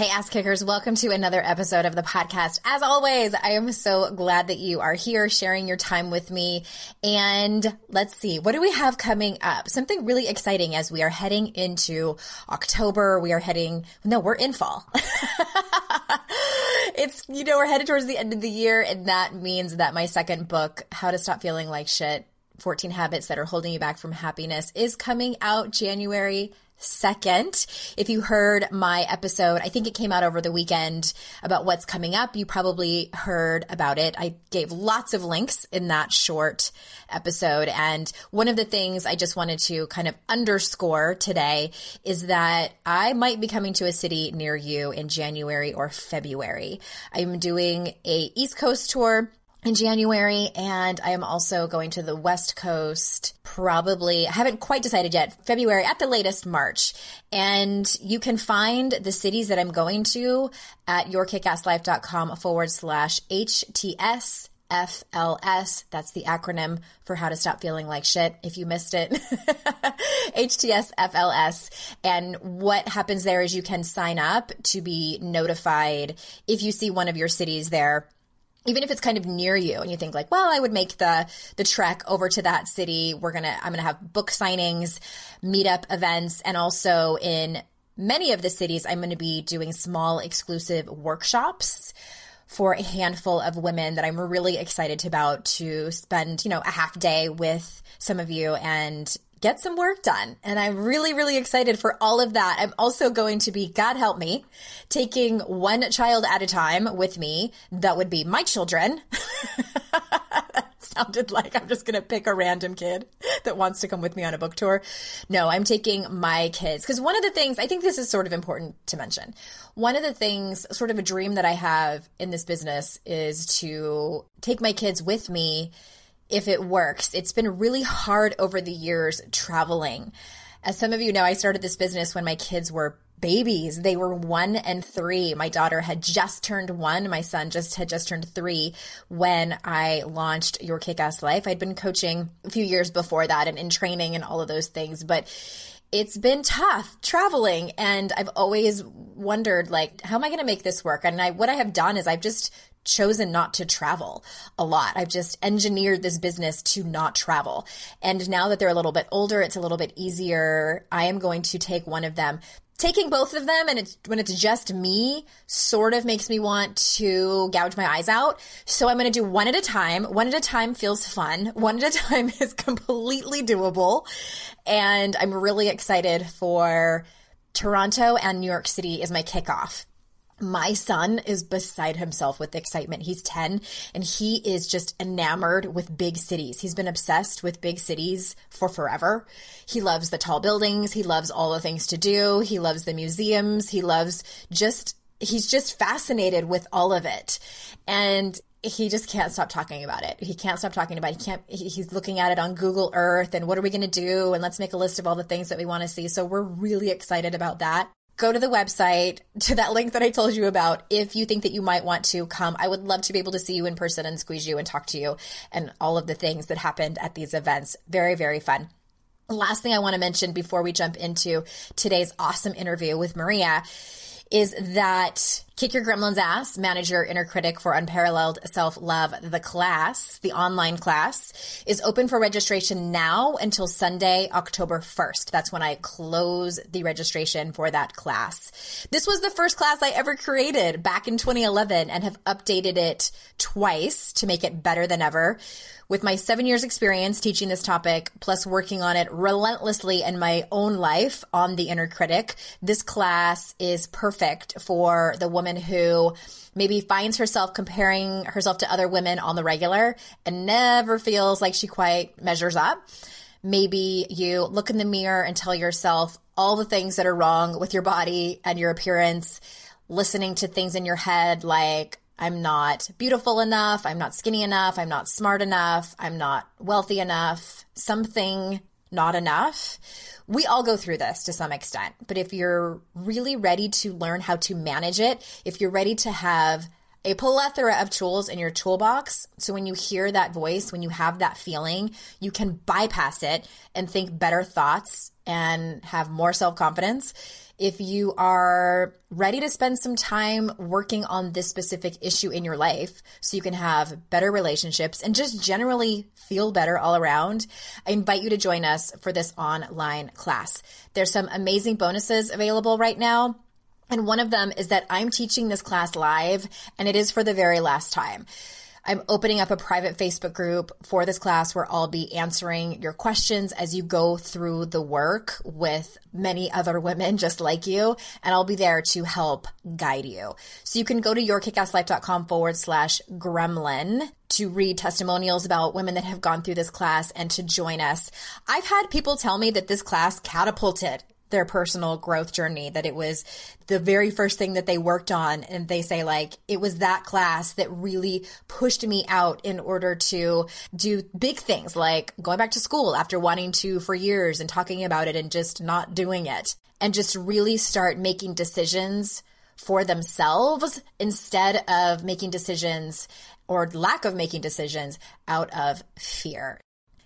Hey, ass kickers, welcome to another episode of the podcast. As always, I am so glad that you are here sharing your time with me. And let's see, what do we have coming up? Something really exciting as we are heading into October. We are heading, no, we're in fall. it's, you know, we're headed towards the end of the year. And that means that my second book, How to Stop Feeling Like Shit, 14 Habits That Are Holding You Back from Happiness, is coming out January second. If you heard my episode, I think it came out over the weekend about what's coming up. You probably heard about it. I gave lots of links in that short episode. And one of the things I just wanted to kind of underscore today is that I might be coming to a city near you in January or February. I'm doing a East Coast tour in January, and I am also going to the West Coast probably, I haven't quite decided yet, February at the latest March. And you can find the cities that I'm going to at yourkickasslife.com forward slash HTS FLS. That's the acronym for how to stop feeling like shit if you missed it. HTS FLS. And what happens there is you can sign up to be notified if you see one of your cities there even if it's kind of near you and you think like well i would make the the trek over to that city. We're gonna i'm gonna have book signings meetup events and also in many of the cities i'm to be doing small exclusive workshops for a handful of women that i'm really excited about to spend you know a half day with some of you and get some work done. And I'm really, really excited for all of that. I'm also going to be, God help me, taking one child at a time with me. That would be my children. sounded like I'm just going to pick a random kid that wants to come with me on a book tour. No, I'm taking my kids. Because one of the things, I think this is sort of important to mention. One of the things, sort of a dream that I have in this business is to take my kids with me if it works. It's been really hard over the years traveling. As some of you know, I started this business when my kids were babies. They were one and three. My daughter had just turned one. My son just had just turned three when I launched Your Kick Ass Life. I'd been coaching a few years before that and in training and all of those things, but it's been tough traveling and I've always wondered like how am I going to make this work? And I what I have done is I've just chosen not to travel a lot. I've just engineered this business to not travel. And now that they're a little bit older, it's a little bit easier. I am going to take one of them. Taking both of them and it's when it's just me sort of makes me want to gouge my eyes out. So I'm going to do one at a time. One at a time feels fun. One at a time is completely doable. And I'm really excited for Toronto and New York City is my kickoff my son is beside himself with excitement. He's 10 and he is just enamored with big cities. He's been obsessed with big cities for forever. He loves the tall buildings. He loves all the things to do. He loves the museums. He loves just, he's just fascinated with all of it. And he just can't stop talking about it. He can't stop talking about it. He can't, he, he's looking at it on Google Earth and what are we going to do? And let's make a list of all the things that we want to see. So we're really excited about that. Go to the website to that link that I told you about if you think that you might want to come. I would love to be able to see you in person and squeeze you and talk to you and all of the things that happened at these events. Very, very fun. Last thing I want to mention before we jump into today's awesome interview with Maria is that Kick Your Gremlin's Ass, Manage Your Inner Critic for Unparalleled Self Love, the class, the online class, is open for registration now until Sunday, October 1st. That's when I close the registration for that class. This was the first class I ever created back in 2011 and have updated it twice to make it better than ever. With my seven years experience teaching this topic, plus working on it relentlessly in my own life on the inner critic, this class is perfect for the woman who maybe finds herself comparing herself to other women on the regular and never feels like she quite measures up. Maybe you look in the mirror and tell yourself all the things that are wrong with your body and your appearance, listening to things in your head like, I'm not beautiful enough. I'm not skinny enough. I'm not smart enough. I'm not wealthy enough. Something not enough. We all go through this to some extent. But if you're really ready to learn how to manage it, if you're ready to have a plethora of tools in your toolbox. So when you hear that voice, when you have that feeling, you can bypass it and think better thoughts and have more self confidence if you are ready to spend some time working on this specific issue in your life so you can have better relationships and just generally feel better all around, I invite you to join us for this online class. There's some amazing bonuses available right now. And one of them is that I'm teaching this class live and it is for the very last time. I'm opening up a private Facebook group for this class where I'll be answering your questions as you go through the work with many other women just like you. And I'll be there to help guide you. So you can go to yourkickasslife.com forward slash gremlin to read testimonials about women that have gone through this class and to join us. I've had people tell me that this class catapulted their personal growth journey, that it was the very first thing that they worked on. And they say, like, it was that class that really pushed me out in order to do big things like going back to school after wanting to for years and talking about it and just not doing it and just really start making decisions for themselves instead of making decisions or lack of making decisions out of fear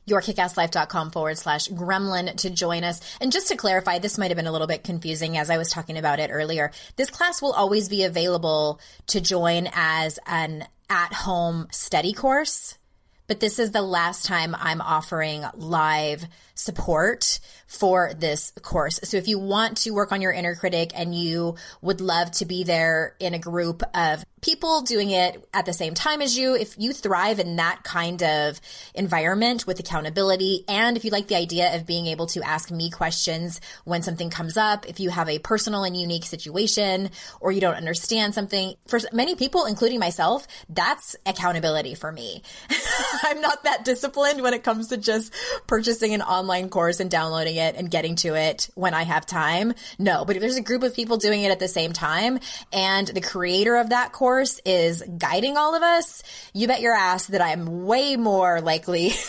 yourkickasslife.com forward slash gremlin to join us. And just to clarify, this might have been a little bit confusing as I was talking about it earlier. This class will always be available to join as an at home study course. But this is the last time I'm offering live support for this course. So if you want to work on your inner critic and you would love to be there in a group of people doing it at the same time as you, if you thrive in that kind of environment with accountability, and if you like the idea of being able to ask me questions when something comes up, if you have a personal and unique situation or you don't understand something, for many people, including myself, that's accountability for me. I'm not that disciplined when it comes to just purchasing an online course and downloading it and getting to it when I have time. No, but if there's a group of people doing it at the same time and the creator of that course is guiding all of us, you bet your ass that I'm way more likely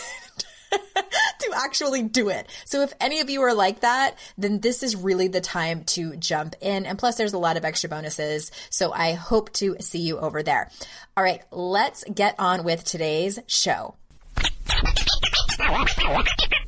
to actually do it. So if any of you are like that, then this is really the time to jump in. And plus there's a lot of extra bonuses. So I hope to see you over there. All right, let's get on with today's show.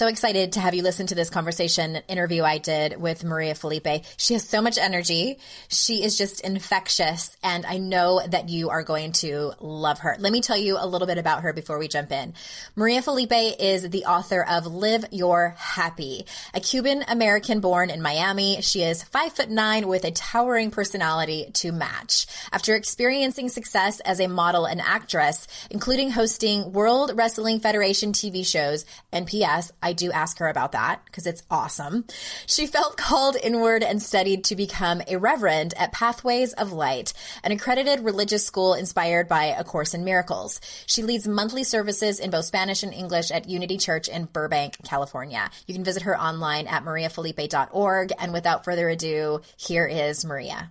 So excited to have you listen to this conversation interview I did with Maria Felipe. She has so much energy. She is just infectious, and I know that you are going to love her. Let me tell you a little bit about her before we jump in. Maria Felipe is the author of Live Your Happy, a Cuban American born in Miami. She is five foot nine with a towering personality to match. After experiencing success as a model and actress, including hosting World Wrestling Federation TV shows and P.S. I do ask her about that because it's awesome. She felt called inward and studied to become a reverend at Pathways of Light, an accredited religious school inspired by A Course in Miracles. She leads monthly services in both Spanish and English at Unity Church in Burbank, California. You can visit her online at mariafelipe.org. And without further ado, here is Maria.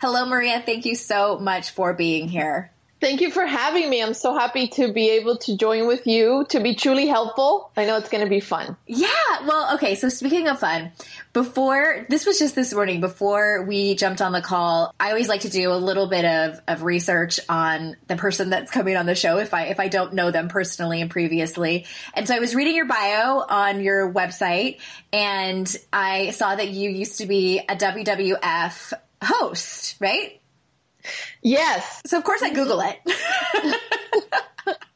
Hello, Maria. Thank you so much for being here. Thank you for having me. I'm so happy to be able to join with you to be truly helpful. I know it's going to be fun. Yeah. Well, okay. So speaking of fun, before this was just this morning, before we jumped on the call, I always like to do a little bit of, of research on the person that's coming on the show if I if I don't know them personally and previously. And so I was reading your bio on your website and I saw that you used to be a WWF host, right? Yes. So of course I Google it.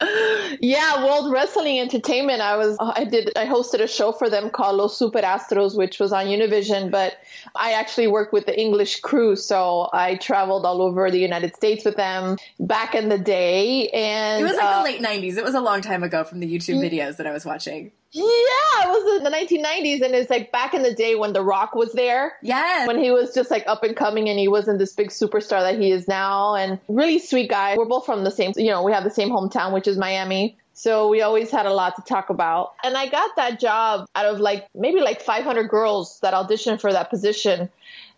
yeah, World Wrestling Entertainment. I was I did I hosted a show for them called Los Super Astros, which was on Univision, but I actually worked with the English crew, so I traveled all over the United States with them back in the day. And it was like uh, the late '90s. It was a long time ago from the YouTube videos that I was watching. Yeah, it was in the 1990s, and it's like back in the day when The Rock was there. Yeah, when he was just like up and coming, and he wasn't this big superstar that he is now. And really sweet guy. We're both from the same, you know, we have the same hometown, which is Miami. So we always had a lot to talk about. And I got that job out of like maybe like 500 girls that auditioned for that position.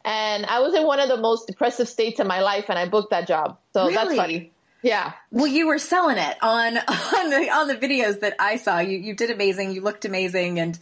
And I was in one of the most depressive states in my life, and I booked that job. So really? that's funny. Yeah. Well, you were selling it on on the on the videos that I saw. You you did amazing. You looked amazing and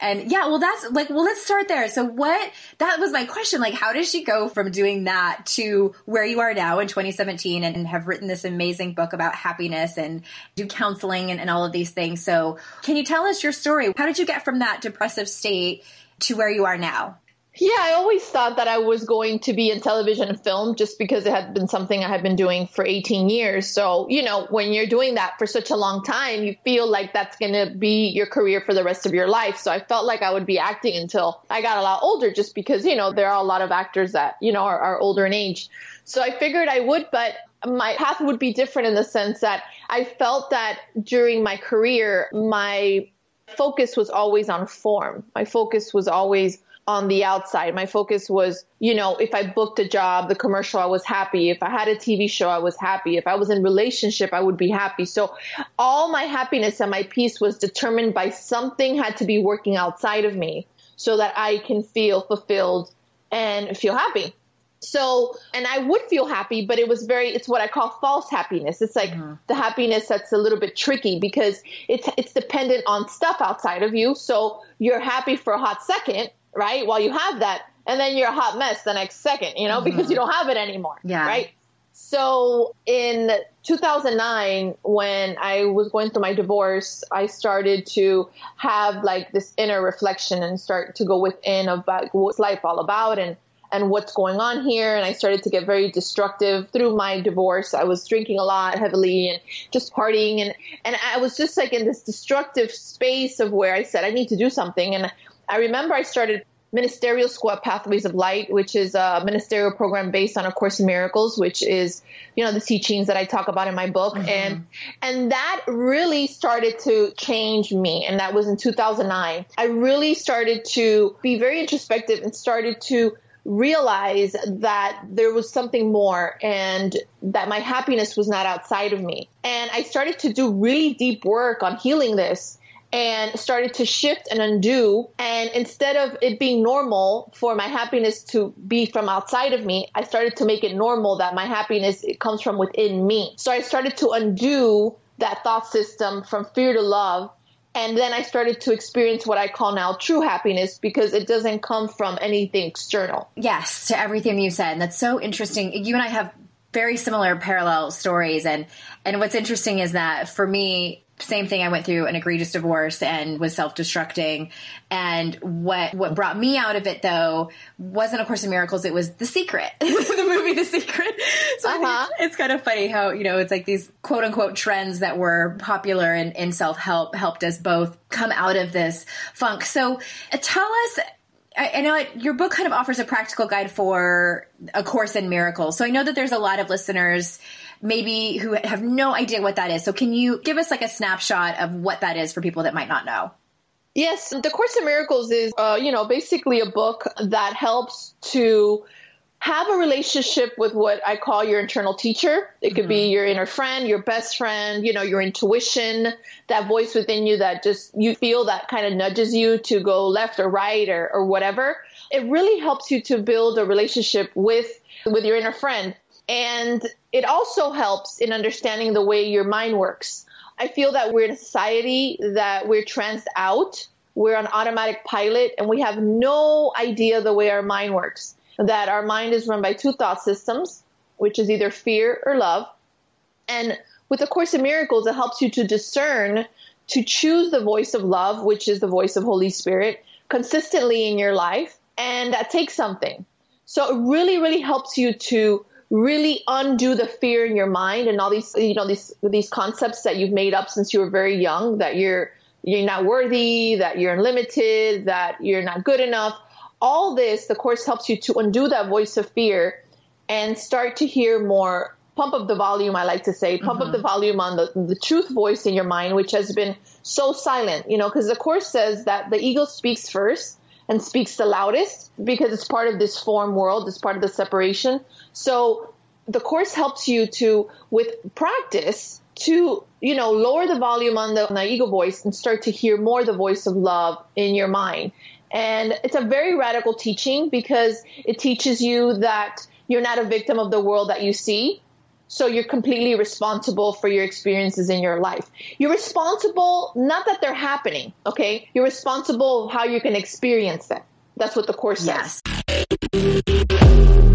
and yeah, well that's like well let's start there. So what that was my question like how did she go from doing that to where you are now in 2017 and, and have written this amazing book about happiness and do counseling and, and all of these things. So can you tell us your story? How did you get from that depressive state to where you are now? Yeah, I always thought that I was going to be in television and film just because it had been something I had been doing for 18 years. So, you know, when you're doing that for such a long time, you feel like that's going to be your career for the rest of your life. So I felt like I would be acting until I got a lot older just because, you know, there are a lot of actors that, you know, are, are older in age. So I figured I would, but my path would be different in the sense that I felt that during my career, my focus was always on form. My focus was always on the outside. My focus was, you know, if I booked a job, the commercial, I was happy. If I had a TV show, I was happy. If I was in relationship, I would be happy. So all my happiness and my peace was determined by something had to be working outside of me so that I can feel fulfilled and feel happy. So, and I would feel happy, but it was very, it's what I call false happiness. It's like mm-hmm. the happiness that's a little bit tricky because it's, it's dependent on stuff outside of you. So you're happy for a hot second, right? While you have that, and then you're a hot mess the next second, you know, mm-hmm. because you don't have it anymore. Yeah. Right. So in 2009, when I was going through my divorce, I started to have like this inner reflection and start to go within about what's life all about and and what's going on here. And I started to get very destructive through my divorce. I was drinking a lot heavily and just partying. And, and I was just like in this destructive space of where I said, I need to do something. And I remember I started Ministerial School at Pathways of Light, which is a ministerial program based on A Course in Miracles, which is, you know, the teachings that I talk about in my book. Mm-hmm. And, and that really started to change me. And that was in 2009. I really started to be very introspective and started to realize that there was something more and that my happiness was not outside of me. And I started to do really deep work on healing this and started to shift and undo. And instead of it being normal for my happiness to be from outside of me, I started to make it normal that my happiness it comes from within me. So I started to undo that thought system from fear to love. And then I started to experience what I call now true happiness because it doesn't come from anything external. Yes, to everything you said. And that's so interesting. You and I have very similar parallel stories and and what's interesting is that for me same thing. I went through an egregious divorce and was self-destructing. And what what brought me out of it though wasn't A Course in Miracles. It was The Secret, the movie The Secret. So uh-huh. it's, kind of funny how you know it's like these quote unquote trends that were popular in, in self help helped us both come out of this funk. So uh, tell us I, know it, your book kind of offers a practical guide for A Course in Miracles. So I know that there's a lot of listeners maybe who have no idea what that is. So can you give us like a snapshot of what that is for people that might not know? Yes, The Course in Miracles is, uh, you know, basically a book that helps to have a relationship with what I call your internal teacher. It could mm-hmm. be your inner friend, your best friend, you know, your intuition, that voice within you that just you feel that kind of nudges you to go left or right or, or whatever. It really helps you to build a relationship with with your inner friend And it also helps in understanding the way your mind works. I feel that we're in a society that we're trans out. We're on automatic pilot and we have no idea the way our mind works. That our mind is run by two thought systems, which is either fear or love. And with the Course in Miracles, it helps you to discern to choose the voice of love, which is the voice of Holy Spirit, consistently in your life. And that takes something. So it really, really helps you to really undo the fear in your mind and all these, you know, these, these concepts that you've made up since you were very young that you're, you're not worthy, that you're unlimited, that you're not good enough. All this, the course helps you to undo that voice of fear and start to hear more pump up the volume, I like to say, pump mm-hmm. up the volume on the, the truth voice in your mind, which has been so silent, you know, because the course says that the ego speaks first and speaks the loudest because it's part of this form world, it's part of the separation. So the course helps you to, with practice, to, you know, lower the volume on the, on the ego voice and start to hear more the voice of love in your mind. And it's a very radical teaching because it teaches you that you're not a victim of the world that you see so you're completely responsible for your experiences in your life. You're responsible, not that they're happening, okay? You're responsible how you can experience them. That's what the course yes. says.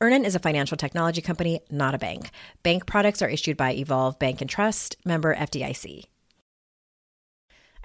Earnin is a financial technology company, not a bank. Bank products are issued by Evolve Bank and Trust, member FDIC.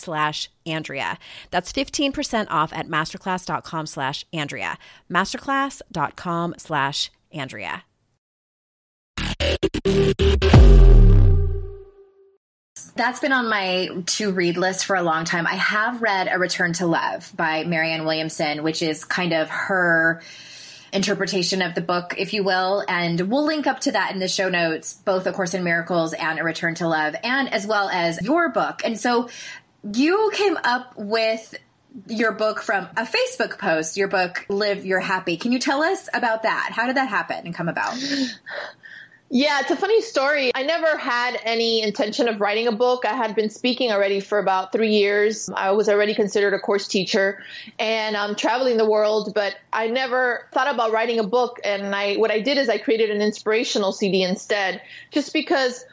slash Andrea. That's 15% off at masterclass.com slash Andrea. Masterclass.com slash Andrea. That's been on my to read list for a long time. I have read A Return to Love by Marianne Williamson, which is kind of her interpretation of the book, if you will. And we'll link up to that in the show notes, both A Course in Miracles and A Return to Love, and as well as your book. And so you came up with your book from a Facebook post, your book, Live Your Happy. Can you tell us about that? How did that happen and come about? Yeah, it's a funny story. I never had any intention of writing a book. I had been speaking already for about three years. I was already considered a course teacher and I'm traveling the world, but I never thought about writing a book. And I, what I did is I created an inspirational CD instead, just because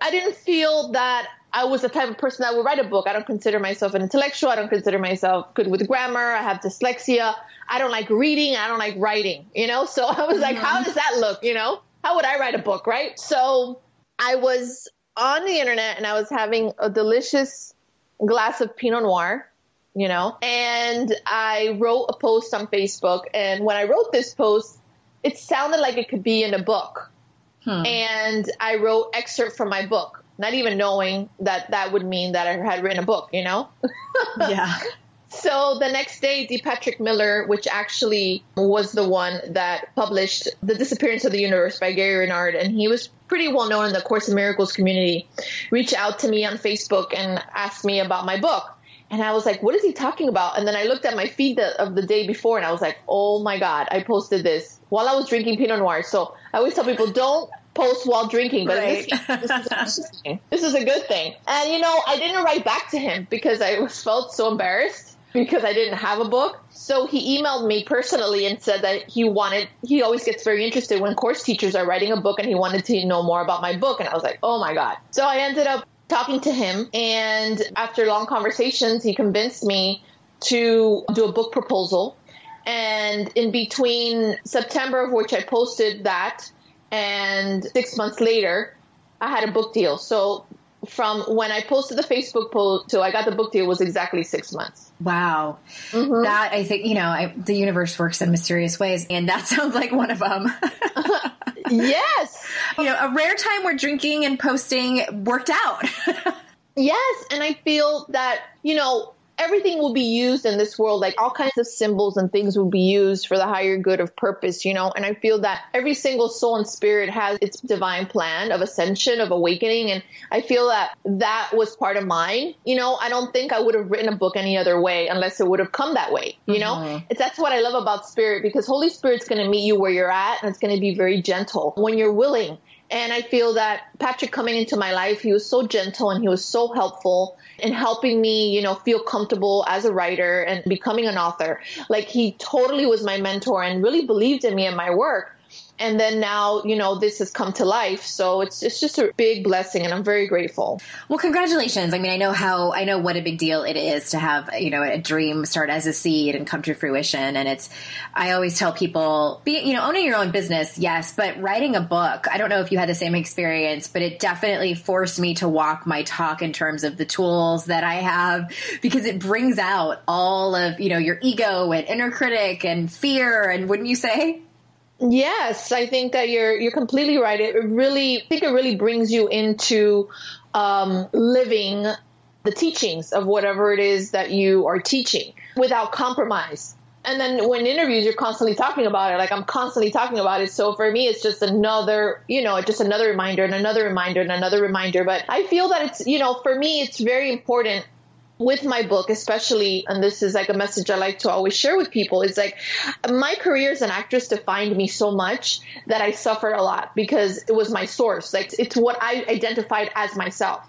I didn't feel that I was the type of person that would write a book. I don't consider myself an intellectual. I don't consider myself good with grammar. I have dyslexia. I don't like reading. I don't like writing, you know? So I was like, mm-hmm. how does that look, you know? How would I write a book, right? So I was on the internet and I was having a delicious glass of Pinot Noir you know? And I wrote a post on Facebook. And when I wrote this post, it sounded like it could be in a book. Hmm. And I wrote excerpt from my book, not even knowing that that would mean that I had written a book, you know? yeah. So the next day, D. Patrick Miller, which actually was the one that published The Disappearance of the Universe by Gary Renard, and he was pretty well known in the Course in Miracles community, reached out to me on Facebook and asked me about my book. And I was like, what is he talking about? And then I looked at my feed of the day before and I was like, oh my God, I posted this while I was drinking Pinot Noir. So I always tell people, don't post while drinking, but right. this, this, is, this is a good thing. And you know, I didn't write back to him because I felt so embarrassed because I didn't have a book. So he emailed me personally and said that he wanted, he always gets very interested when course teachers are writing a book and he wanted to know more about my book. And I was like, oh my God. So I ended up talking to him. And after long conversations, he convinced me to do a book proposal. And in between September, of which I posted that, and six months later, I had a book deal. So from when I posted the Facebook post to I got the book deal was exactly six months. Wow. Mm-hmm. That I think, you know, I, the universe works in mysterious ways and that sounds like one of them. yes. You know, a rare time where drinking and posting worked out. yes. And I feel that, you know, everything will be used in this world, like all kinds of symbols and things will be used for the higher good of purpose, you know? And I feel that every single soul and spirit has its divine plan of ascension, of awakening. And I feel that that was part of mine. You know, I don't think I would have written a book any other way unless it would have come that way, you know? Mm-hmm. It's, that's what I love about spirit because Holy Spirit's going to meet you where you're at and it's going to be very gentle when you're willing. And I feel that Patrick coming into my life, he was so gentle and he was so helpful in helping me, you know, feel comfortable as a writer and becoming an author. Like he totally was my mentor and really believed in me and my work and then now you know this has come to life. So it's it's just a big blessing and i'm very grateful. Well congratulations. I mean i know how i know what a big deal it is to have you know a dream start as a seed and come to fruition. And it's i always tell people be you know owning your own business yes but writing a book. I don't know if you had the same experience but it definitely forced me to walk my talk in terms of the tools that i have because it brings out all of you know your ego and inner critic and fear and wouldn't you say Yes, I think that you're you're completely right. It really, I think it really brings you into um, living the teachings of whatever it is that you are teaching without compromise. And then when interviews, you're constantly talking about it. Like I'm constantly talking about it. So for me, it's just another, you know, just another reminder and another reminder and another reminder. But I feel that it's, you know, for me, it's very important with my book, especially, and this is like a message I like to always share with people, is like my career as an actress defined me so much that I suffered a lot because it was my source. Like it's what I identified as myself.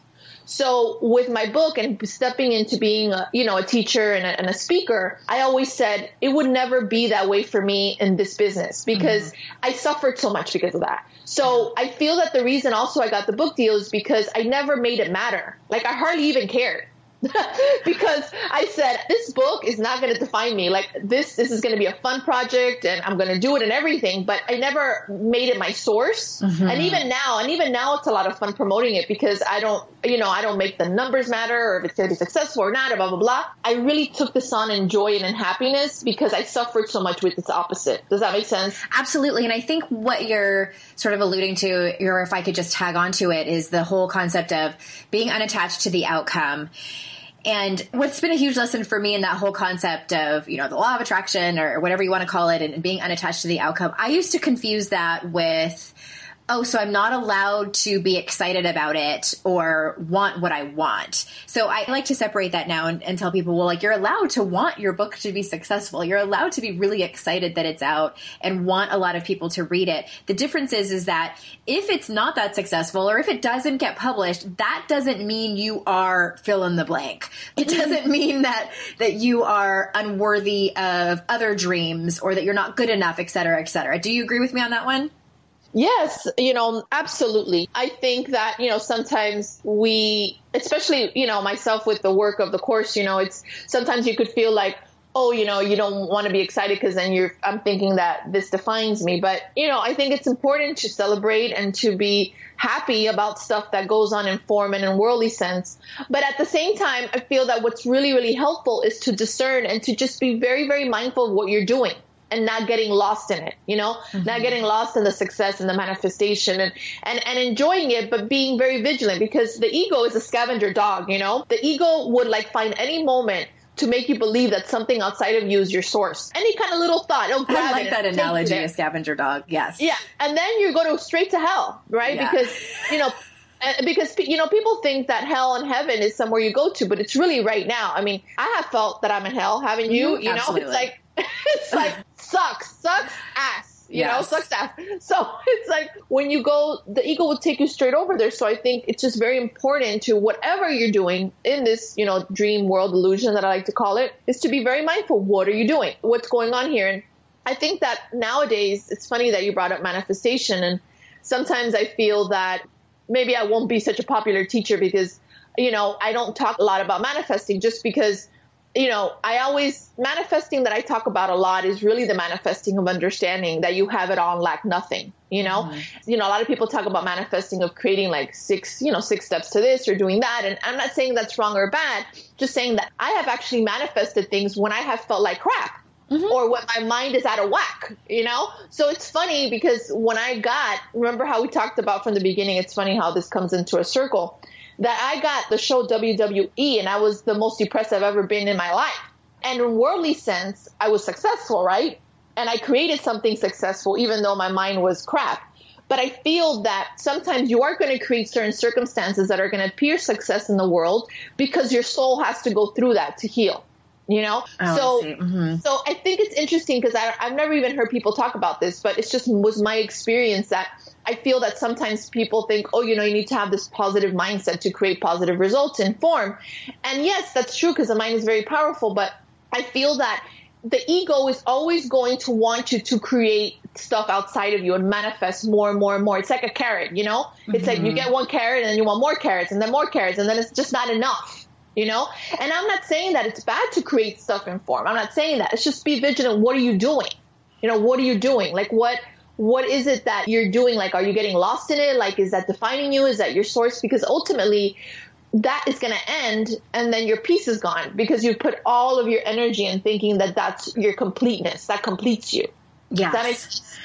So with my book and stepping into being a, you know, a teacher and a, and a, speaker, I always said it would never be that way for me in this business because mm-hmm. I suffered so much because of that. So I feel that the reason also I got the book deal is because I never made it matter. Like I hardly even cared. because I said this book is not going to define me. Like this, this is going to be a fun project, and I'm going to do it and everything. But I never made it my source. Mm-hmm. And even now, and even now, it's a lot of fun promoting it because I don't, you know, I don't make the numbers matter or if it's going to be successful or not, or blah blah blah. I really took this on in joy and in happiness because I suffered so much with its opposite. Does that make sense? Absolutely. And I think what you're sort of alluding to, or if I could just tag onto it, is the whole concept of being unattached to the outcome. And what's been a huge lesson for me in that whole concept of, you know, the law of attraction or whatever you want to call it and being unattached to the outcome, I used to confuse that with oh, so I'm not allowed to be excited about it or want what I want. So I like to separate that now and, and, tell people, well, like you're allowed to want your book to be successful. You're allowed to be really excited that it's out and want a lot of people to read it. The difference is, is that if it's not that successful or if it doesn't get published, that doesn't mean you are fill in the blank. It mm-hmm. doesn't mean that, that you are unworthy of other dreams or that you're not good enough, et cetera, et cetera. Do you agree with me on that one? Yes, you know, absolutely. I think that, you know, sometimes we, especially, you know, myself with the work of the course, you know, it's sometimes you could feel like, oh, you know, you don't want to be excited because then you're, I'm thinking that this defines me. But, you know, I think it's important to celebrate and to be happy about stuff that goes on in form and in worldly sense. But at the same time, I feel that what's really, really helpful is to discern and to just be very, very mindful of what you're doing and not getting lost in it, you know, mm-hmm. not getting lost in the success and the manifestation and, and, and enjoying it, but being very vigilant because the ego is a scavenger dog, you know, the ego would like find any moment to make you believe that something outside of you is your source. Any kind of little thought, it'll grab I like that analogy, a scavenger dog. Yes. Yeah, and then you go to straight to hell, right? Yeah. Because you know. Because you know people think that hell and heaven is somewhere you go to, but it's really right now. I mean, I have felt that I'm in hell, haven't you? Mm-hmm. You Absolutely. know, it's like it's like sucks, sucks ass you yes. know, sucks ass. So it's like when you go, the ego will take you straight over there. So I think it's just very important to whatever you're doing in this, you know, dream world illusion that I like to call it, is to be very mindful. What are you doing? What's going on here? And I think that nowadays, it's funny that you brought up manifestation. And sometimes I feel that maybe I won't be such a popular teacher because, you know, I don't talk a lot about manifesting just because you know, I always manifesting that I talk about a lot is really the manifesting of understanding that you have it all and lack nothing. You know, mm-hmm. you know, a lot of people talk about manifesting of creating like six, you know, six steps to this or doing that. And I'm not saying that's wrong or bad, just saying that I have actually manifested things when I have felt like crap. Mm-hmm. Or when my mind is out of whack, you know? So it's funny because when I got, remember how we talked about from the beginning, it's funny how this comes into a circle that I got the show WWE and I was the most depressed I've ever been in my life. And in worldly sense, I was successful, right? And I created something successful even though my mind was crap. But I feel that sometimes you are going to create certain circumstances that are going to appear success in the world because your soul has to go through that to heal you know oh, so I mm-hmm. so i think it's interesting because i've never even heard people talk about this but it's just was my experience that i feel that sometimes people think oh you know you need to have this positive mindset to create positive results in form and yes that's true because the mind is very powerful but i feel that the ego is always going to want you to create stuff outside of you and manifest more and more and more. It's like a carrot, you know? It's mm-hmm. like you mm-hmm. get one carrot and then you want more carrots and then more carrots and then it's just not enough you know? And I'm not saying that it's bad to create stuff in form. I'm not saying that. It's just be vigilant. What are you doing? You know, what are you doing? Like what what is it that you're doing? Like are you getting lost in it? Like is that defining you? Is that your source? Because ultimately that is going to end and then your peace is gone because you put all of your energy in thinking that that's your completeness. That completes you. Yes.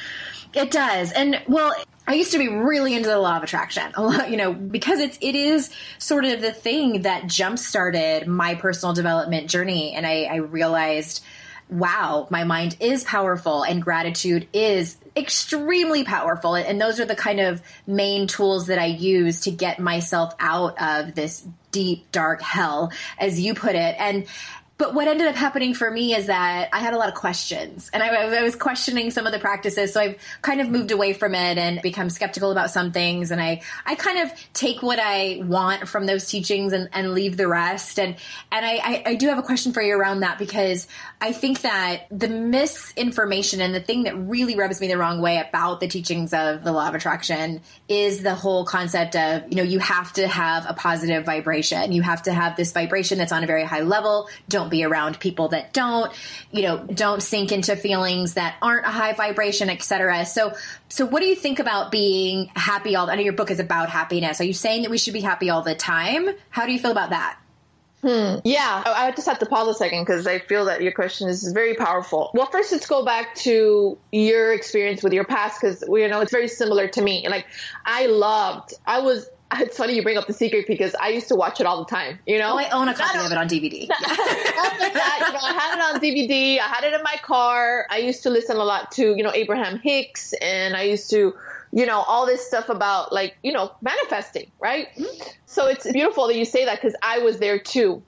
It does. And well, I used to be really into the law of attraction, you know, because it's it is sort of the thing that jump started my personal development journey, and I, I realized, wow, my mind is powerful, and gratitude is extremely powerful, and those are the kind of main tools that I use to get myself out of this deep dark hell, as you put it, and but what ended up happening for me is that I had a lot of questions and I, I, was questioning some of the practices. So I've kind of moved away from it and become skeptical about some things. And I, I kind of take what I want from those teachings and, and leave the rest. And, and I, I, I do have a question for you around that because I think that the misinformation and the thing that really rubs me the wrong way about the teachings of the law of attraction is the whole concept of, you know, you have to have a positive vibration. You have to have this vibration that's on a very high level. Don't don't be around people that don't, you know, don't sink into feelings that aren't a high vibration, etc. So, so what do you think about being happy all? I know your book is about happiness. Are you saying that we should be happy all the time? How do you feel about that? Hmm. Yeah, I just have to pause a second because I feel that your question is very powerful. Well, first, let's go back to your experience with your past because you know it's very similar to me. Like, I loved. I was it's funny you bring up the secret because I used to watch it all the time. You know, oh, I own a copy of it on DVD. that, you know, I had it on DVD. I had it in my car. I used to listen a lot to you know Abraham Hicks, and I used to you know all this stuff about like you know manifesting, right? Mm-hmm. So it's beautiful that you say that because I was there too.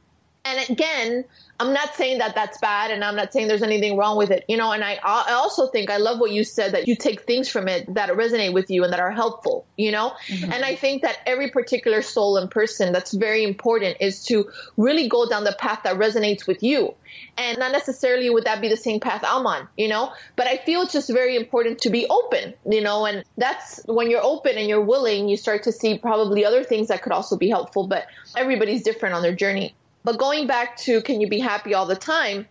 And again, I'm not saying that that's bad and I'm not saying there's anything wrong with it, you know, and I, I also think I love what you said that you take things from it that resonate with you and that are helpful, you know, mm-hmm. and I think that every particular soul and person that's very important is to really go down the path that resonates with you. And not necessarily would that be the same path I'm on, you know, but I feel it's just very important to be open, you know, and that's when you're open and you're willing, you start to see probably other things that could also be helpful, but everybody's different on their journey. But going back to can you be happy all the time?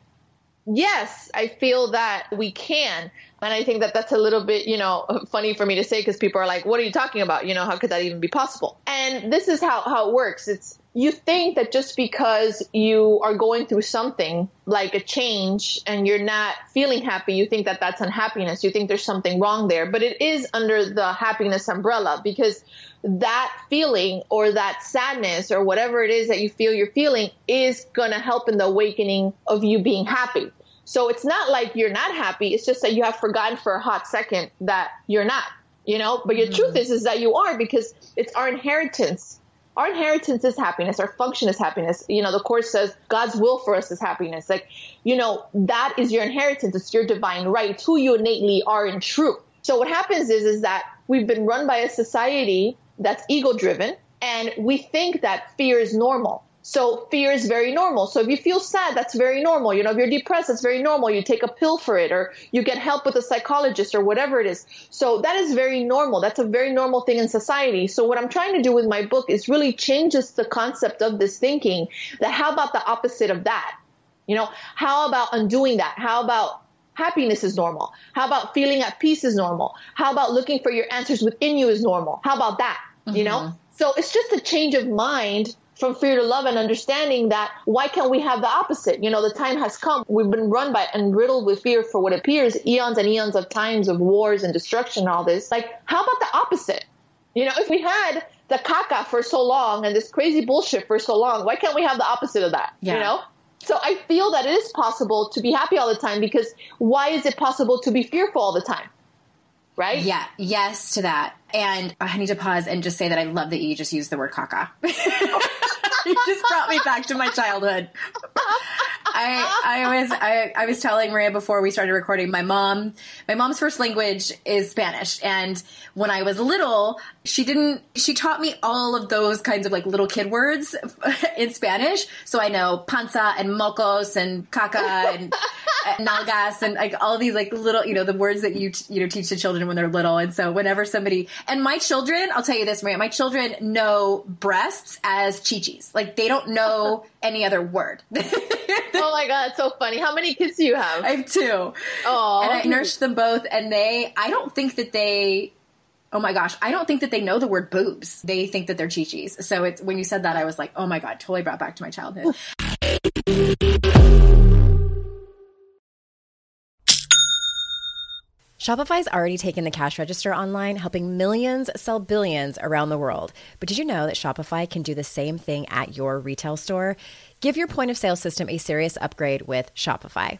yes, I feel that we can. And I think that that's a little bit, you know, funny for me to say because people are like, what are you talking about? You know, how could that even be possible? And this is how, how it works. It's, you think that just because you are going through something like a change and you're not feeling happy, you think that that's unhappiness. You think there's something wrong there, but it is under the happiness umbrella because that feeling or that sadness or whatever it is that you feel you're feeling is going to help in the awakening of you being happy. So it's not like you're not happy. It's just that you have forgotten for a hot second that you're not, you know, but your mm-hmm. truth is, is that you are because it's our inheritance our inheritance is happiness. Our function is happiness. You know, the course says God's will for us is happiness. Like, you know, that is your inheritance. It's your divine right. It's who you innately are in truth. So what happens is, is that we've been run by a society that's ego driven and we think that fear is normal. So fear is very normal. So if you feel sad, that's very normal. You know, if you're depressed, that's very normal. You take a pill for it or you get help with a psychologist or whatever it is. So that is very normal. That's a very normal thing in society. So what I'm trying to do with my book is really changes the concept of this thinking that how about the opposite of that? You know, how about undoing that? How about happiness is normal? How about feeling at peace is normal? How about looking for your answers within you is normal? How about that? Mm-hmm. You know? Mm-hmm. So it's just a change of mind from fear to love and understanding that why can't we have the opposite? You know, the time has come. We've been run by and riddled with fear for what appears eons and eons of times of wars and destruction and all this. Like, how about the opposite? You know, if we had the caca for so long and this crazy bullshit for so long, why can't we have the opposite of that? Yeah. You know? So I feel that it is possible to be happy all the time because why is it possible to be fearful all the time? Right? Yeah. Yes to that. And I need to pause and just say that I love that you just used the word caca. you just brought me back to my childhood. I, I was I, I was telling Maria before we started recording. My mom, my mom's first language is Spanish, and when I was little, she didn't. She taught me all of those kinds of like little kid words in Spanish. So I know panza and mocos and caca and, nalgas and like all these like little you know the words that you t- you know teach to children when they're little. And so whenever somebody and my children, I'll tell you this, Maria, my children know breasts as chichis. Like they don't know any other word. oh my god, it's so funny. How many kids do you have? I have two. Oh, and I nursed them both, and they. I don't think that they. Oh my gosh, I don't think that they know the word boobs. They think that they're chichis. So it's when you said that, I was like, oh my god, totally brought back to my childhood. Shopify's already taken the cash register online, helping millions sell billions around the world. But did you know that Shopify can do the same thing at your retail store? Give your point of sale system a serious upgrade with Shopify.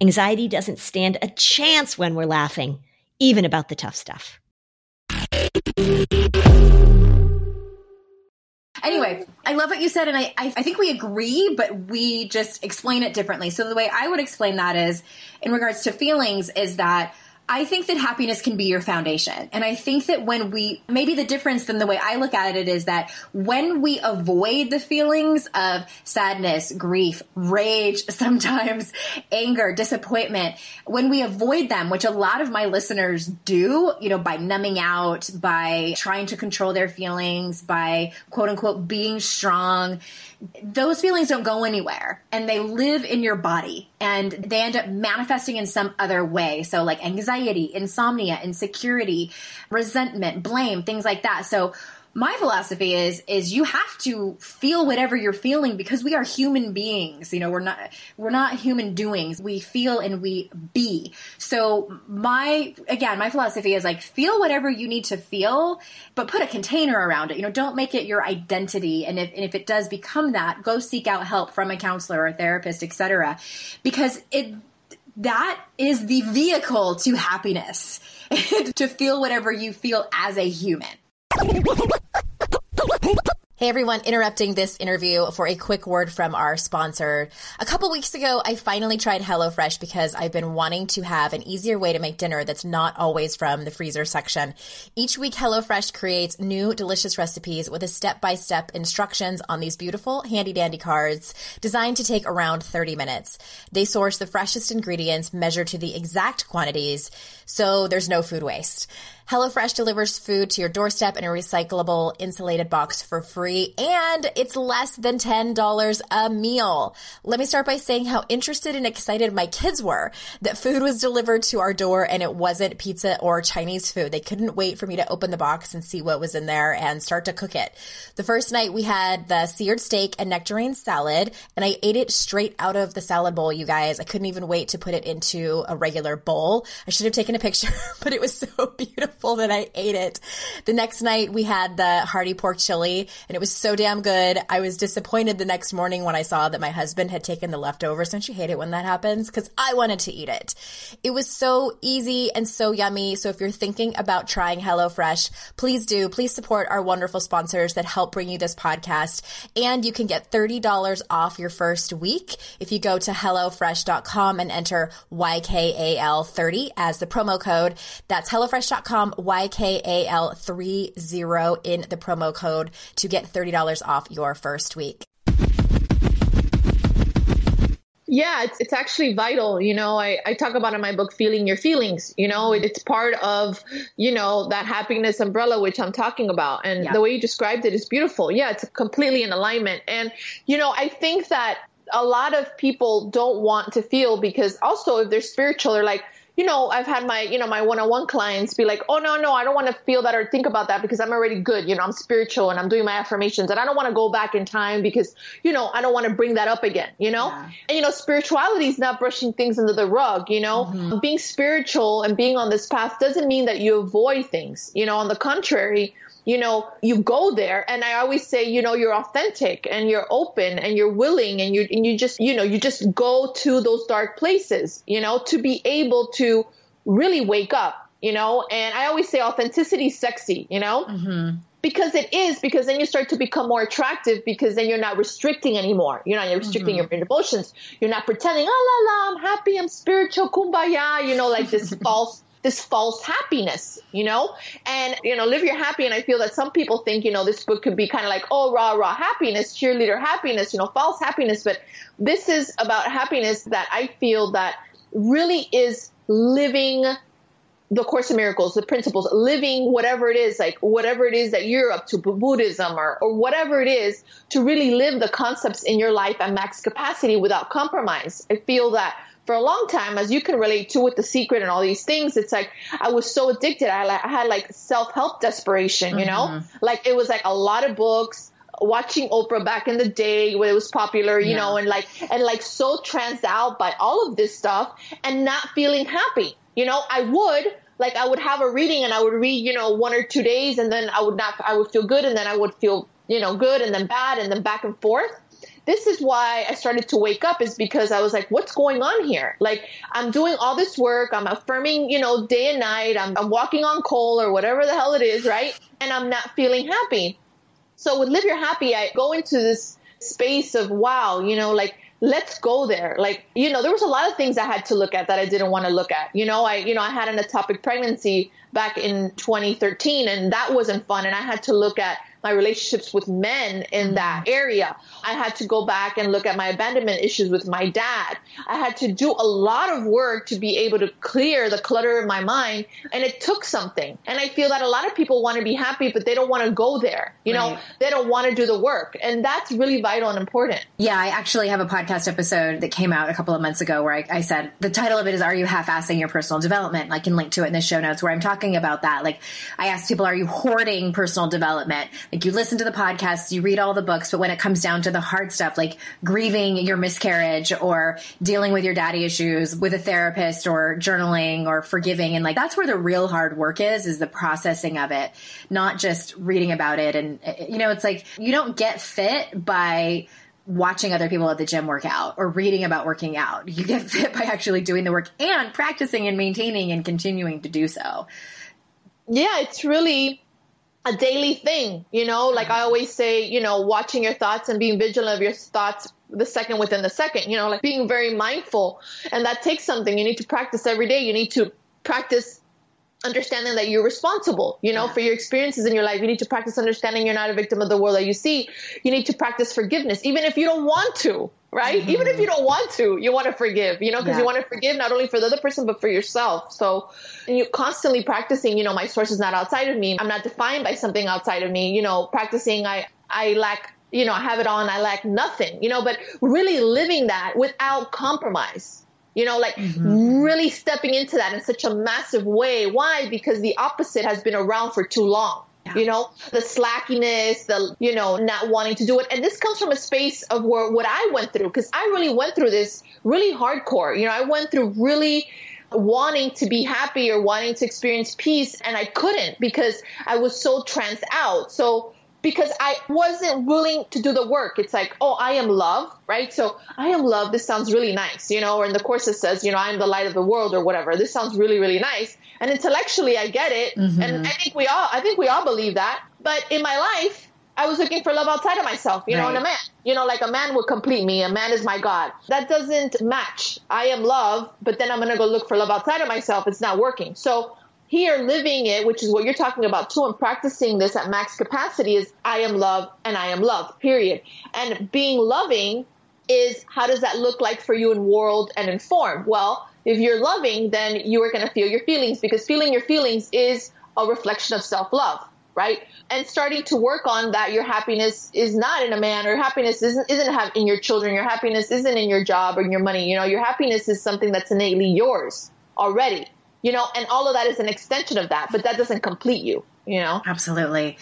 Anxiety doesn't stand a chance when we're laughing, even about the tough stuff. Anyway, I love what you said, and I, I, think we agree, but we just explain it differently. So the way I would explain that is, in regards to feelings, is that I think that happiness can be your foundation. And I think that when we, maybe the difference than the way I look at it is that when we avoid the feelings of sadness, grief, rage, sometimes anger, disappointment, when we avoid them, which a lot of my listeners do, you know, by numbing out, by trying to control their feelings, by quote unquote being strong, those feelings don't go anywhere and they live in your body and they end up manifesting in some other way. So, like anxiety, insomnia, insecurity, resentment, blame, things like that. So, my philosophy is is you have to feel whatever you're feeling because we are human beings. You know we're not we're not human doings. We feel and we be. So my again my philosophy is like feel whatever you need to feel but put a container around it. You know don't make it your identity. And if, and if it does become that go seek out help from a counselor or a therapist etc because it that is the vehicle to happiness. To feel whatever you feel as a human Hey everyone, interrupting this interview for a quick word from our sponsor. A couple weeks ago, I finally tried HelloFresh because I've been wanting to have an easier way to make dinner that's not always from the freezer section. Each week, HelloFresh creates new delicious recipes with a step-by-step instructions on these beautiful handy dandy cards designed to take around 30 minutes. They source the freshest ingredients measured to the exact quantities, so there's no food waste. HelloFresh delivers food to your doorstep in a recyclable insulated box for free, and it's less than $10 a meal. Let me start by saying how interested and excited my kids were that food was delivered to our door and it wasn't pizza or Chinese food. They couldn't wait for me to open the box and see what was in there and start to cook it. The first night we had the seared steak and nectarine salad, and I ate it straight out of the salad bowl, you guys. I couldn't even wait to put it into a regular bowl. I should have taken a picture, but it was so beautiful beautiful that I ate it. The next night we had the hearty pork chili and it was so damn good. I was disappointed the next morning when I saw that my husband had taken the leftovers. Don't you hate it when that happens? Cause I wanted to eat it. It was so easy and so yummy. So if you're thinking about trying HelloFresh, please do. Please support our wonderful sponsors that help bring you this podcast. And you can get $30 off your first week if you go to HelloFresh.com and enter YKAL30 as the promo code. That's HelloFresh.com com YKAL30 in the promo code to get $30 off your first week. Yeah, it's, it's actually vital. You know, I, I talk about in my book, feeling your feelings. You know, it's part of, you know, that happiness umbrella, which I'm talking about. And yeah. the way you described it is beautiful. Yeah, it's completely in alignment. And, you know, I think that a lot of people don't want to feel because also if they're spiritual, they're like, you know, I've had my, you know, my one-on-one clients be like, "Oh no, no, I don't want to feel that or think about that because I'm already good. You know, I'm spiritual and I'm doing my affirmations and I don't want to go back in time because, you know, I don't want to bring that up again, you know? Yeah. And you know, spirituality is not brushing things under the rug, you know? Mm-hmm. Being spiritual and being on this path doesn't mean that you avoid things. You know, on the contrary, you know, you go there. And I always say, you know, you're authentic and you're open and you're willing and you, and you just, you know, you just go to those dark places, you know, to be able to really wake up, you know, and I always say authenticity is sexy, you know, mm-hmm. because it is, because then you start to become more attractive because then you're not restricting anymore. You're not restricting mm-hmm. your emotions. You're not pretending, oh la la, I'm happy, I'm spiritual, kumbaya, you know, like this false this false happiness, you know, and, you know, live your happy. And I feel that some people think, you know, this book could be kind of like, oh, rah, rah, happiness, cheerleader happiness, you know, false happiness. But this is about happiness that I feel that really is living the Course in Miracles, the principles, living whatever it is, like whatever it is that you're up to, Buddhism or, or whatever it is, to really live the concepts in your life at max capacity without compromise. I feel that for a long time, as you can relate to with the secret and all these things, it's like I was so addicted. I, I had like self help desperation, you know, mm-hmm. like it was like a lot of books, watching Oprah back in the day when it was popular, you yeah. know, and like and like so transed out by all of this stuff and not feeling happy. You know, I would like I would have a reading and I would read, you know, one or two days and then I would not I would feel good and then I would feel, you know, good and then bad and then back and forth this is why I started to wake up is because I was like, what's going on here? Like, I'm doing all this work. I'm affirming, you know, day and night. I'm, I'm walking on coal or whatever the hell it is, right? And I'm not feeling happy. So with Live Your Happy, I go into this space of, wow, you know, like, let's go there. Like, you know, there was a lot of things I had to look at that I didn't want to look at. You know, I, you know, I had an ectopic pregnancy back in 2013 and that wasn't fun. And I had to look at my relationships with men in mm-hmm. that area. I had to go back and look at my abandonment issues with my dad. I had to do a lot of work to be able to clear the clutter in my mind. And it took something. And I feel that a lot of people want to be happy, but they don't want to go there. You right. know, they don't want to do the work. And that's really vital and important. Yeah, I actually have a podcast episode that came out a couple of months ago where I, I said the title of it is Are You Half Assing Your Personal Development? I can link to it in the show notes where I'm talking about that. Like, I asked people, Are you hoarding personal development? Like, you listen to the podcasts, you read all the books, but when it comes down to the hard stuff like grieving your miscarriage or dealing with your daddy issues with a therapist or journaling or forgiving. And like that's where the real hard work is, is the processing of it, not just reading about it. And, eh, you know, it's like you don't get fit by watching other people at the gym work out or reading about working out. You get fit by actually doing the work and practicing and maintaining and continuing to do so. Yeah, it's really a daily thing, you know, like I always say, you know, watching your thoughts and being vigilant of your thoughts the second within the second, you know, like being very mindful. And that takes something. You need to practice every day. You need to practice understanding that you're responsible, you know, yeah. for your experiences in your life. You need to practice understanding you're not a victim of the world that you see. You need to practice forgiveness, even if you don't want to, right? Mm-hmm. Even if you don't want to, you want to forgive, you know, because yeah. you want to forgive not only for the other person, but for yourself. So you constantly practicing, you know, my source is not outside of me. I'm not defined by something outside of me, you know, practicing, I, I lack, you know, I have it on, I lack nothing, you know, but really living that without compromise. You know, like mm-hmm. really stepping into that in such a massive way. Why? Because the opposite has been around for too long. Yeah. You know, the slackiness, the, you know, not wanting to do it. And this comes from a space of where what I went through, because I really went through this really hardcore. You know, I went through really wanting to be happy or wanting to experience peace and I couldn't because I was so trans out. So because I wasn't willing to do the work. It's like, oh, I am love, right? So I am love. This sounds really nice, you know, or in the course it says, you know, I'm the light of the world or whatever. This sounds really, really nice. And intellectually I get it. Mm-hmm. And I think we all, I think we all believe that. But in my life, I was looking for love outside of myself, you know, in a man. You know, like a man would complete me. A man is my God. That doesn't match. I am love, but then I'm going to go look for love outside of myself. It's not working. So here living it, which is what you're talking about too, and practicing this at max capacity is I am love and I am love, period. And being loving is how does that look like for you in world and in form? Well, if you're loving, then you are going to feel your feelings because feeling your feelings is a reflection of self love, right? And starting to work on that, your happiness is not in a man, or happiness isn't isn't in your children, your happiness isn't in your job or your money. You know, your happiness is something that's innately yours already you know, and all of that is an extension of that, but that doesn't complete you you know? Absolutely.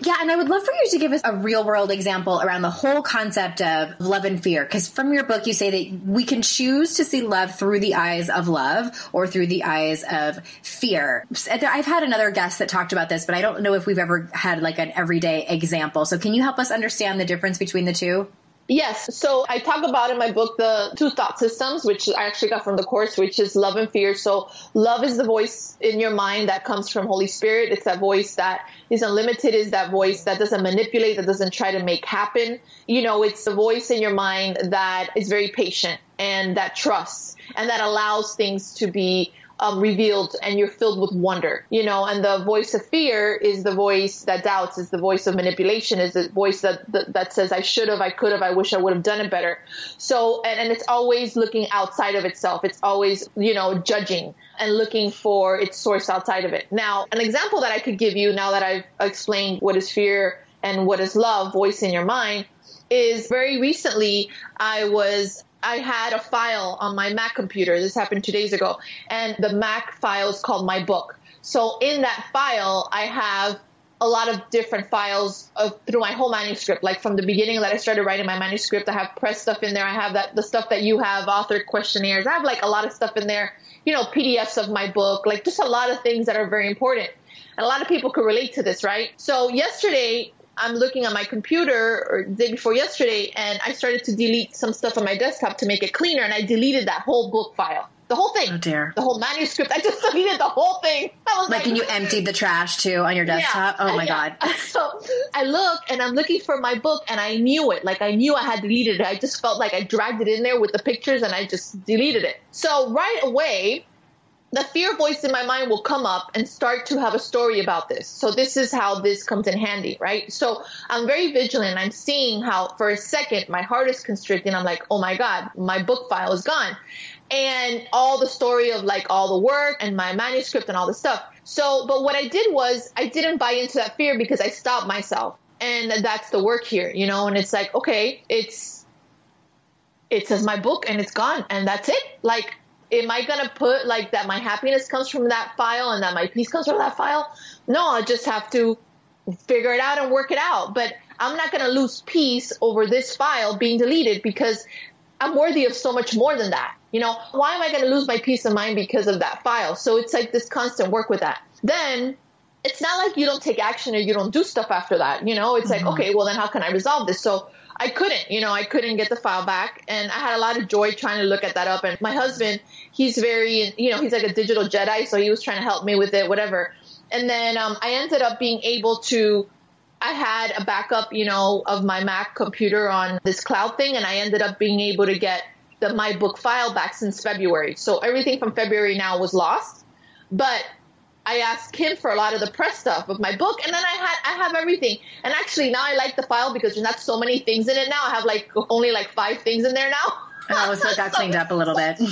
Yeah and i would love for you to give us a real world example around the whole concept of love and fear because from your book you say that we can choose to see love through the eyes of love or through the eyes of fear. I've had another guest that talked about this but i don't know if we've ever had like an everyday example. So can you help us understand the difference between the two Yes. So I talk about in my book the two thought systems, which I actually got from the course, which is love and fear. So love is the voice in your mind that comes from Holy Spirit. It's that voice that is unlimited, is that voice that doesn't manipulate, that doesn't try to make happen. You know, it's the voice in your mind that is very patient and that trusts and that allows things to be um, revealed and you're filled with wonder, you know, and the voice of fear is the voice that doubts, is the voice of manipulation, is the voice that, that, that says, I should have, I could have, I wish I would have done it better. So, and, and it's always looking outside of itself. It's always, you know, judging and looking for its source outside of it. Now, an example that I could give you now that I've explained what is fear and what is love, voice in your mind, is very recently I was I had a file on my Mac computer. This happened two days ago. And the Mac file is called my book. So in that file, I have a lot of different files of, through my whole manuscript. Like from the beginning that I started writing my manuscript, I have press stuff in there. I have that the stuff that you have, author questionnaires. I have like a lot of stuff in there. You know, PDFs of my book, like just a lot of things that are very important. And a lot of people could relate to this, right? So yesterday I'm looking at my computer or day before yesterday and I started to delete some stuff on my desktop to make it cleaner and I deleted that whole book file. The whole thing. Oh dear. The whole manuscript. I just deleted the whole thing. I was Like, like, and you emptied the trash too on your desktop? Yeah. Oh my Yeah. God. So I look and I'm looking for my book and I knew it. Like I knew I had deleted it. I just felt like I dragged it in there with the pictures and I just deleted it. So right away, the fear voice in my mind will come up and start to have a story about this. So this is how this comes in handy, right? So I'm very vigilant. I'm seeing how for a second my heart is constricting. I'm like, oh my God, my book file is gone. And all the story of like all the work and my manuscript and all the stuff. So, but what I did was I didn't buy into that fear because I stopped myself. And that's the work here, you know, and it's like, okay, it's, it says my book and it's gone and that's it. Like, am I gonna put like that my happiness comes from that file and that my peace comes from that file? No, I just have to figure it out and work it out. But I'm not gonna lose peace over this file being deleted because I'm worthy of so much more than that. You know, why am I gonna lose my peace of mind because of that file? So it's like this constant work with that. Then it's not like you don't take action or you don't do stuff after that. You know, it's like, mm-hmm. okay, well then how can I resolve this? So I couldn't, you know, I couldn't get the file back. And I had a lot of joy trying to look at that up. And my husband, he's very, you know, he's like a digital Jedi. So he was trying to help me with it, whatever. And then um, I ended up being able to, I had a backup, you know, of my Mac computer on this cloud thing. And I ended up being able to get the my book file back since February. So everything from February now was lost. But I asked him for a lot of the press stuff of my book, and then I had I have everything. And actually, now I like the file because there's not so many things in it now. I have like only like five things in there now. Oh, so it got cleaned up a little bit.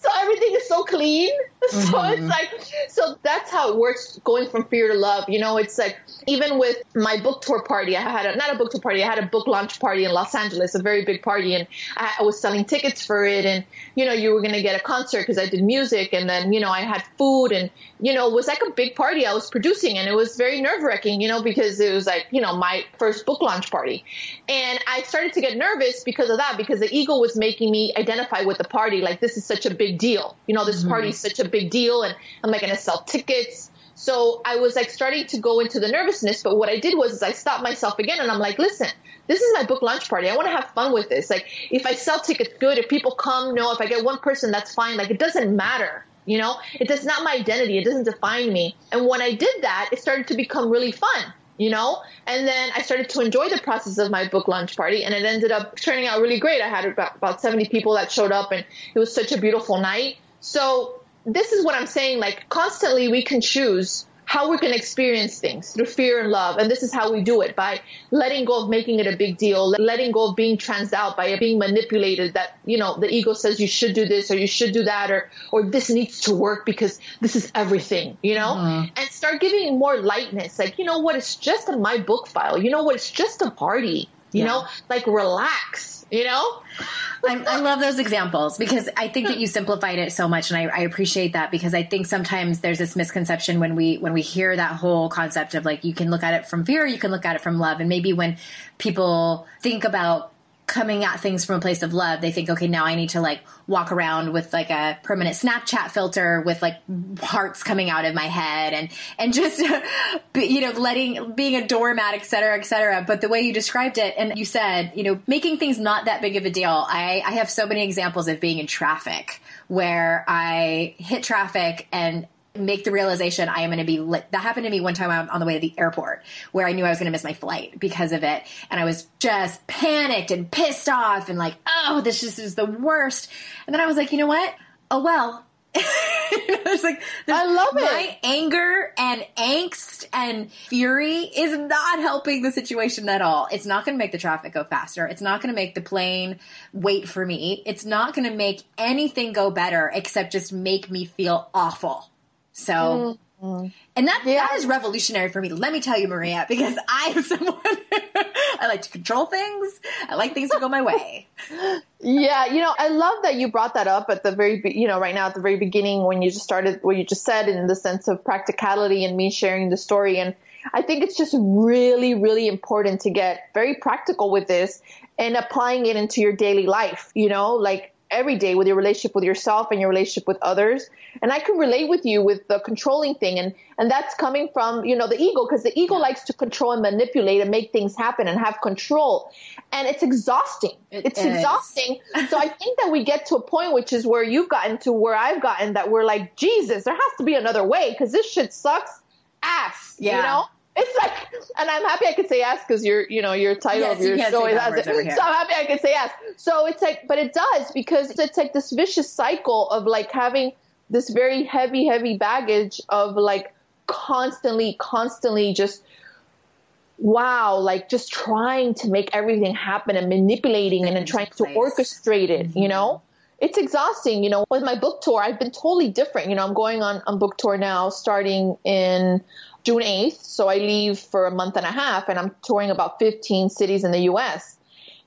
So everything is so clean. So it's mm-hmm. like, so that's how it works going from fear to love. You know, it's like, even with my book tour party, I had a, not a book tour party, I had a book launch party in Los Angeles, a very big party. And I, I was selling tickets for it. And, you know, you were going to get a concert because I did music. And then, you know, I had food and, you know, it was like a big party I was producing. And it was very nerve wracking, you know, because it was like, you know, my first book launch party. And I started to get nervous because of that, because the ego was making me identify with the party. Like, this is such a big deal. You know, this mm-hmm. party is such a big deal. And am I going to sell tickets? So I was like starting to go into the nervousness. But what I did was is I stopped myself again and I'm like, listen, this is my book launch party. I want to have fun with this. Like, if I sell tickets, good. If people come, no. If I get one person, that's fine. Like, it doesn't matter. You know, it does not my identity. It doesn't define me. And when I did that, it started to become really fun you know? And then I started to enjoy the process of my book launch party and it ended up turning out really great. I had about 70 people that showed up and it was such a beautiful night. So this is what I'm saying. Like constantly we can choose how we're going to experience things through fear and love. And this is how we do it by letting go of making it a big deal, letting go of being transed out by being manipulated that, you know, the ego says you should do this or you should do that or, or this needs to work because this is everything, you know, uh-huh. and start giving more lightness. Like, you know what? It's just in my book file. You know what? It's just a party, you know, like relax, you know? I, I love those examples because I think that you simplified it so much, and I, I appreciate that because I think sometimes there's this misconception when we when we hear that whole concept of like you can look at it from fear, you can look at it from love, and maybe when people think about coming at things from a place of love, they think, okay, now I need to like walk around with like a permanent Snapchat filter with like hearts coming out of my head and, and just, you know, letting, being a doormat, et cetera, et cetera. But the way you described it and you said, you know, making things not that big of a deal. I, I have so many examples of being in traffic where I hit traffic and make the realization I am going to be lit. That happened to me one time on on the way to the airport where I knew I was going to miss my flight because of it. And I was just panicked and pissed off and like, oh, this just is the worst. And then I was like, you know what? Oh, well. There's like, there's- I love it. My anger and angst and fury is not helping the situation at all. It's not going to make the traffic go faster. It's not going to make the plane wait for me. It's not going to make anything go better except just make me feel awful. So, mm-hmm. and that that is revolutionary for me. Let me tell you, Maria, because I am someone I like to control things. I like things to go my way. Yeah, you know, I love that you brought that up at the very, you know, right now at the very beginning when you just started, what you just said in the sense of practicality and me sharing the story. And I think it's just really, really important to get very practical with this and applying it into your daily life. You know, like every day with your relationship with yourself and your relationship with others. And I can relate with you with the controlling thing. And, and that's coming from, you know, the ego, because the ego likes to control and manipulate and make things happen and have control. And it's exhausting. It it's is. exhausting. so I think that we get to a point, which is where you've gotten to where I've gotten that we're like, Jesus, there has to be another way because this shit sucks ass. You Yeah. know? It's like, and I'm happy I could say yes because your, you know, your title Yes, of your can't show is as. So I'm happy I could say yes. So it's like, but it does because it's like this vicious cycle of like having this very heavy, heavy baggage of like constantly, constantly just wow, like just trying to make everything happen and manipulating and then into trying to place. Mm-hmm. orchestrate it, you know? It's exhausting, you know. With my book tour, I've been totally different. You know, I'm going on, on book tour now starting in June 8th. So I leave for a month and a half and I'm touring about 15 cities in the US.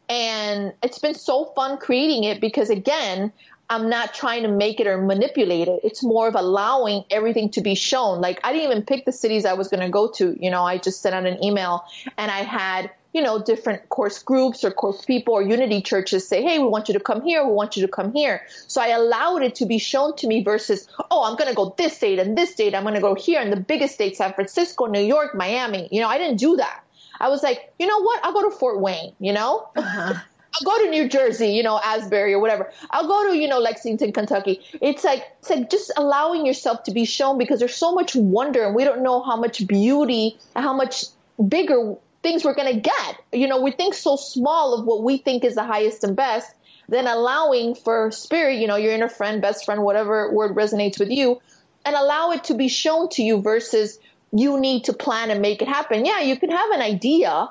And it's been so fun creating it because again, I'm not trying to make it or manipulate it. It's more of allowing everything to be shown. Like I didn't even pick the cities I was going to go to. You know, I just sent out an email and I had, you know, different course groups or course people or unity churches say, Hey, we want you to come here. We want you to come here. So I allowed it to be shown to me versus, Oh, I'm going to go this state and this state. I'm going to go here in the biggest state, San Francisco, New York, Miami. You know, I didn't do that. I was like, you know what? I'll go to Fort Wayne, you know? Uh-huh. I'll go to New Jersey, you know, Asbury or whatever. I'll go to, you know, Lexington, Kentucky. It's like, it's like just allowing yourself to be shown because there's so much wonder and we don't know how much beauty and how much bigger things we're going to get. You know, we think so small of what we think is the highest and best, then allowing for spirit, you know, your inner friend, best friend, whatever word resonates with you, and allow it to be shown to you versus you need to plan and make it happen. Yeah, you can have an idea,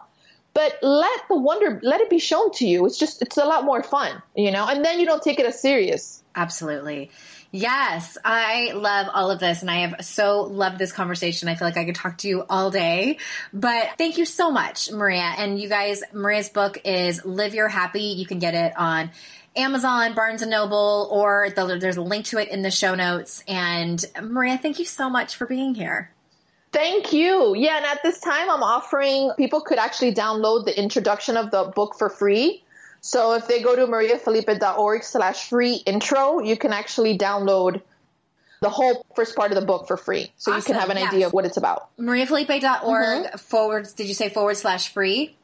but let the wonder let it be shown to you it's just it's a lot more fun you know and then you don't take it as serious Absolutely. Yes, I love all of this and I have so loved this conversation. I feel like I could talk to you all day. But thank you so much, Maria. And you guys, Maria's book is Live Your Happy. You can get it on Amazon, Barnes and Noble, or the, there's a link to it in the show notes. And Maria, thank you so much for being here. thank you yeah and at this time i'm offering people could actually download the introduction of the book for free so if they go to mariafelipe.org slash free intro you can actually download the whole first part of the book for free so you can have an yes. idea of what it's about MariaFelipe.org mm-hmm. forward, did you say forward slash free?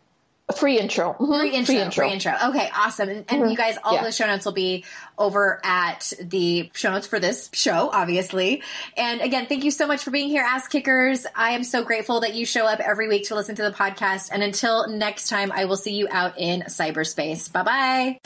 A free intro Mhm. Free intro, free intro. Okay, awesome. And, and you guys, all Yeah. the show notes will be over at the show notes for this show, obviously. And again, thank you so much for being here, Ass Kickers. I am so grateful that you show up every week to listen to the podcast. And until next time, I will see you out in cyberspace. Bye bye.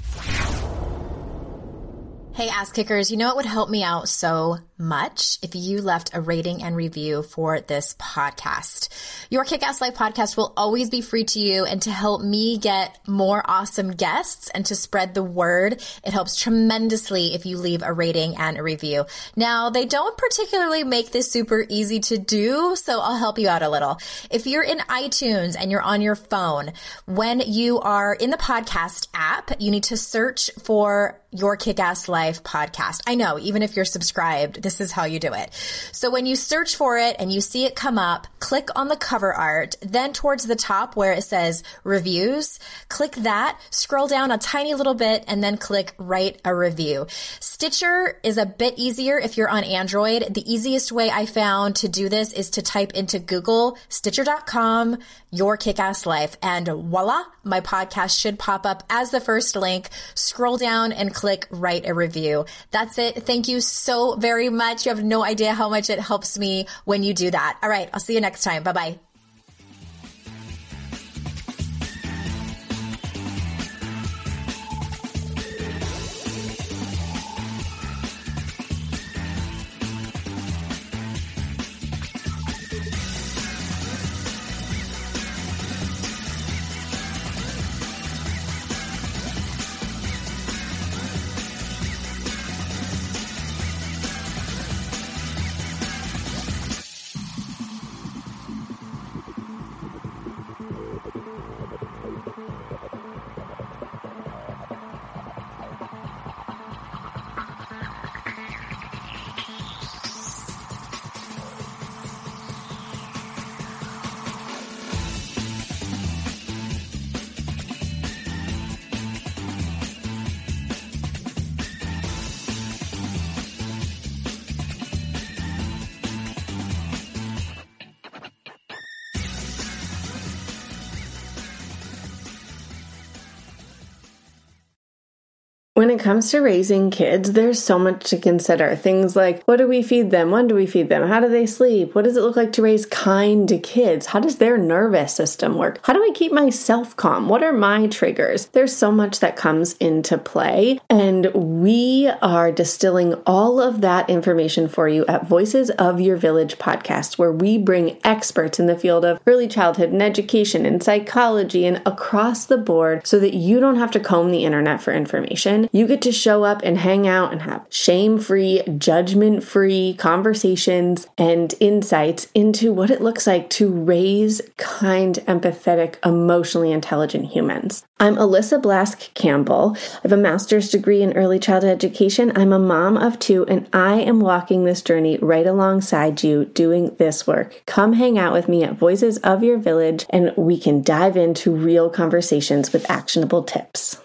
Hey, ass kickers, you know what would help me out so much if you left a rating and review for this podcast. Your Kick Ass Life podcast will always be free to you and to help me get more awesome guests and to spread the word. It helps tremendously if you leave a rating and a review. Now, they don't particularly make this super easy to do, so I'll help you out a little. If you're in iTunes and you're on your phone, when you are in the podcast app, you need to search for your Kick Ass Life podcast. I know, even if you're subscribed, this is how you do it. So when you search for it and you see it come up, click on the cover art, then towards the top where it says reviews, click that, scroll down a tiny little bit, and then click write a review. Stitcher is a bit easier if you're on Android. The easiest way I found to do this is to type into Google, stitcher.com, your kick ass life, and voila, my podcast should pop up as the first link. Scroll down and click write a review. That's it. Thank you so very much. You have no idea how much it helps me when you do that. All right. I'll see you next time. Bye bye. When it comes to raising kids, there's so much to consider. Things like what do we feed them? When do we feed them? How do they sleep? What does it look like to raise kind kids? How does their nervous system work? How do I keep myself calm? What are my triggers? There's so much that comes into play, and we are distilling all of that information for you at Voices of Your Village podcast, where we bring experts in the field of early childhood and education and psychology and across the board so that you don't have to comb the internet for information you get to show up and hang out and have shame free, judgment free conversations and insights into what it looks like to raise kind, empathetic, emotionally intelligent humans. I'm Alyssa Blask Campbell. I have a master's degree in early childhood education. I'm a mom of two, and I am walking this journey right alongside you doing this work. Come hang out with me at Voices of Your Village, and we can dive into real conversations with actionable tips.